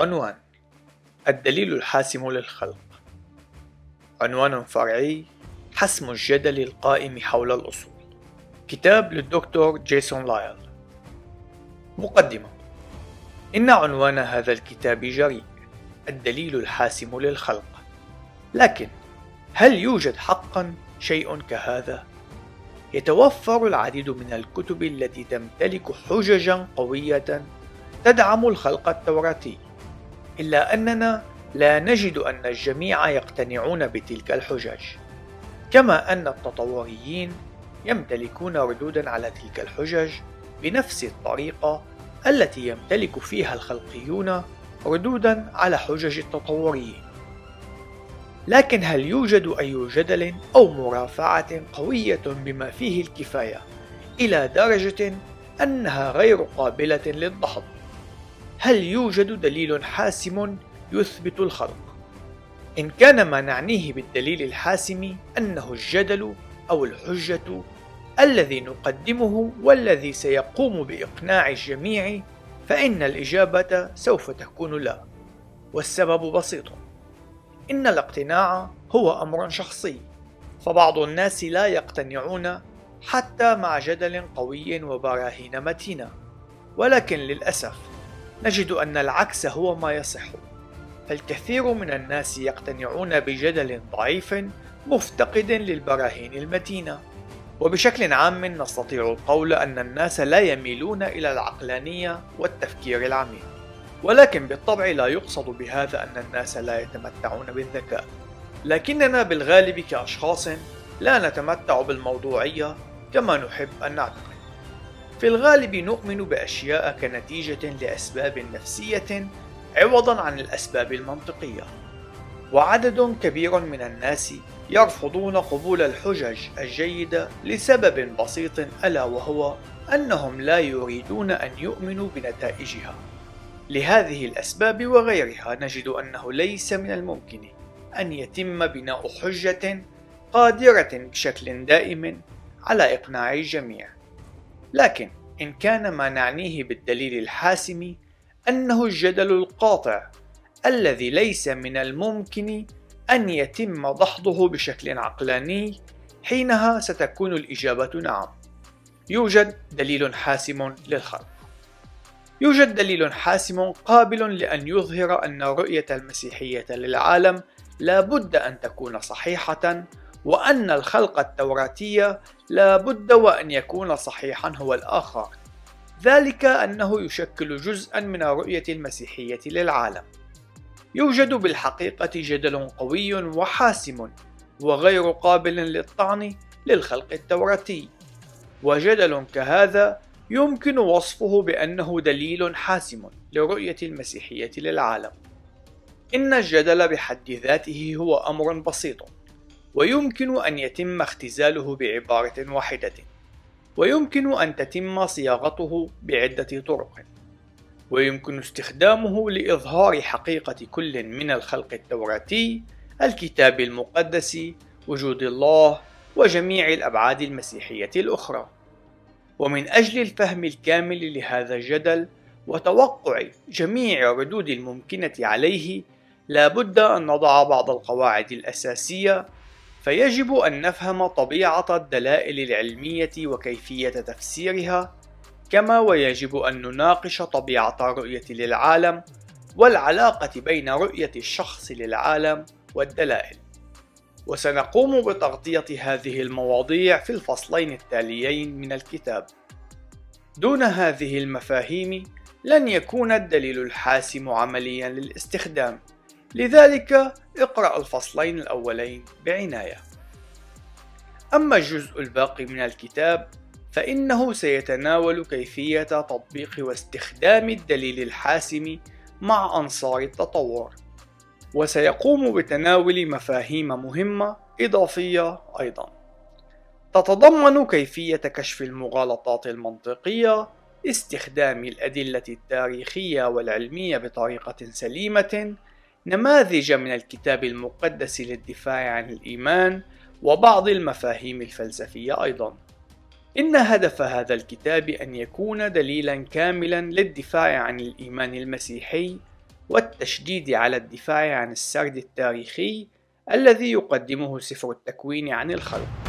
عنوان الدليل الحاسم للخلق. عنوان فرعي حسم الجدل القائم حول الأصول. كتاب للدكتور جيسون لايل. مقدمة إن عنوان هذا الكتاب جريء الدليل الحاسم للخلق. لكن هل يوجد حقا شيء كهذا؟ يتوفر العديد من الكتب التي تمتلك حججا قوية تدعم الخلق التوراتي. إلا أننا لا نجد أن الجميع يقتنعون بتلك الحجج كما أن التطوريين يمتلكون ردودا على تلك الحجج بنفس الطريقة التي يمتلك فيها الخلقيون ردودا على حجج التطوريين لكن هل يوجد أي جدل أو مرافعة قوية بما فيه الكفاية إلى درجة أنها غير قابلة للدحض؟ هل يوجد دليل حاسم يثبت الخلق؟ إن كان ما نعنيه بالدليل الحاسم أنه الجدل أو الحجة الذي نقدمه والذي سيقوم بإقناع الجميع فإن الإجابة سوف تكون لا والسبب بسيط إن الاقتناع هو أمر شخصي فبعض الناس لا يقتنعون حتى مع جدل قوي وبراهين متينة ولكن للأسف نجد أن العكس هو ما يصح. فالكثير من الناس يقتنعون بجدل ضعيف مفتقد للبراهين المتينة. وبشكل عام نستطيع القول أن الناس لا يميلون إلى العقلانية والتفكير العميق. ولكن بالطبع لا يقصد بهذا أن الناس لا يتمتعون بالذكاء. لكننا بالغالب كأشخاص لا نتمتع بالموضوعية كما نحب أن نعتقد. في الغالب نؤمن بأشياء كنتيجة لأسباب نفسية عوضا عن الأسباب المنطقية. وعدد كبير من الناس يرفضون قبول الحجج الجيدة لسبب بسيط ألا وهو أنهم لا يريدون أن يؤمنوا بنتائجها. لهذه الأسباب وغيرها نجد أنه ليس من الممكن أن يتم بناء حجة قادرة بشكل دائم على إقناع الجميع. لكن إن كان ما نعنيه بالدليل الحاسم أنه الجدل القاطع الذي ليس من الممكن أن يتم دحضه بشكل عقلاني حينها ستكون الإجابة نعم. يوجد دليل حاسم للخلق. يوجد دليل حاسم قابل لأن يظهر أن رؤية المسيحية للعالم لا بد أن تكون صحيحة وأن الخلق التوراتي لا بد وأن يكون صحيحا هو الآخر. ذلك أنه يشكل جزءا من الرؤية المسيحية للعالم. يوجد بالحقيقة جدل قوي وحاسم وغير قابل للطعن للخلق التوراتي. وجدل كهذا يمكن وصفه بأنه دليل حاسم لرؤية المسيحية للعالم. إن الجدل بحد ذاته هو أمر بسيط. ويمكن أن يتم اختزاله بعبارة واحدة. ويمكن أن تتم صياغته بعدة طرق. ويمكن استخدامه لإظهار حقيقة كل من الخلق التوراتي الكتاب المقدس وجود الله وجميع الأبعاد المسيحية الأخرى. ومن أجل الفهم الكامل لهذا الجدل وتوقع جميع الردود الممكنة عليه لا بد أن نضع بعض القواعد الأساسية فيجب أن نفهم طبيعة الدلائل العلمية وكيفية تفسيرها كما ويجب أن نناقش طبيعة الرؤية للعالم والعلاقة بين رؤية الشخص للعالم والدلائل وسنقوم بتغطية هذه المواضيع في الفصلين التاليين من الكتاب. دون هذه المفاهيم لن يكون الدليل الحاسم عمليا للاستخدام، لذلك اقرأ الفصلين الأولين بعناية. أما الجزء الباقي من الكتاب فإنه سيتناول كيفية تطبيق واستخدام الدليل الحاسم مع أنصار التطور. وسيقوم بتناول مفاهيم مهمة إضافية أيضا تتضمن كيفية كشف المغالطات المنطقية استخدام الأدلة التاريخية والعلمية بطريقة سليمة نماذج من الكتاب المقدس للدفاع عن الإيمان وبعض المفاهيم الفلسفية أيضا. إن هدف هذا الكتاب أن يكون دليلا كاملا للدفاع عن الإيمان المسيحي والتشديد على الدفاع عن السرد التاريخي الذي يقدمه سفر التكوين عن الخلق.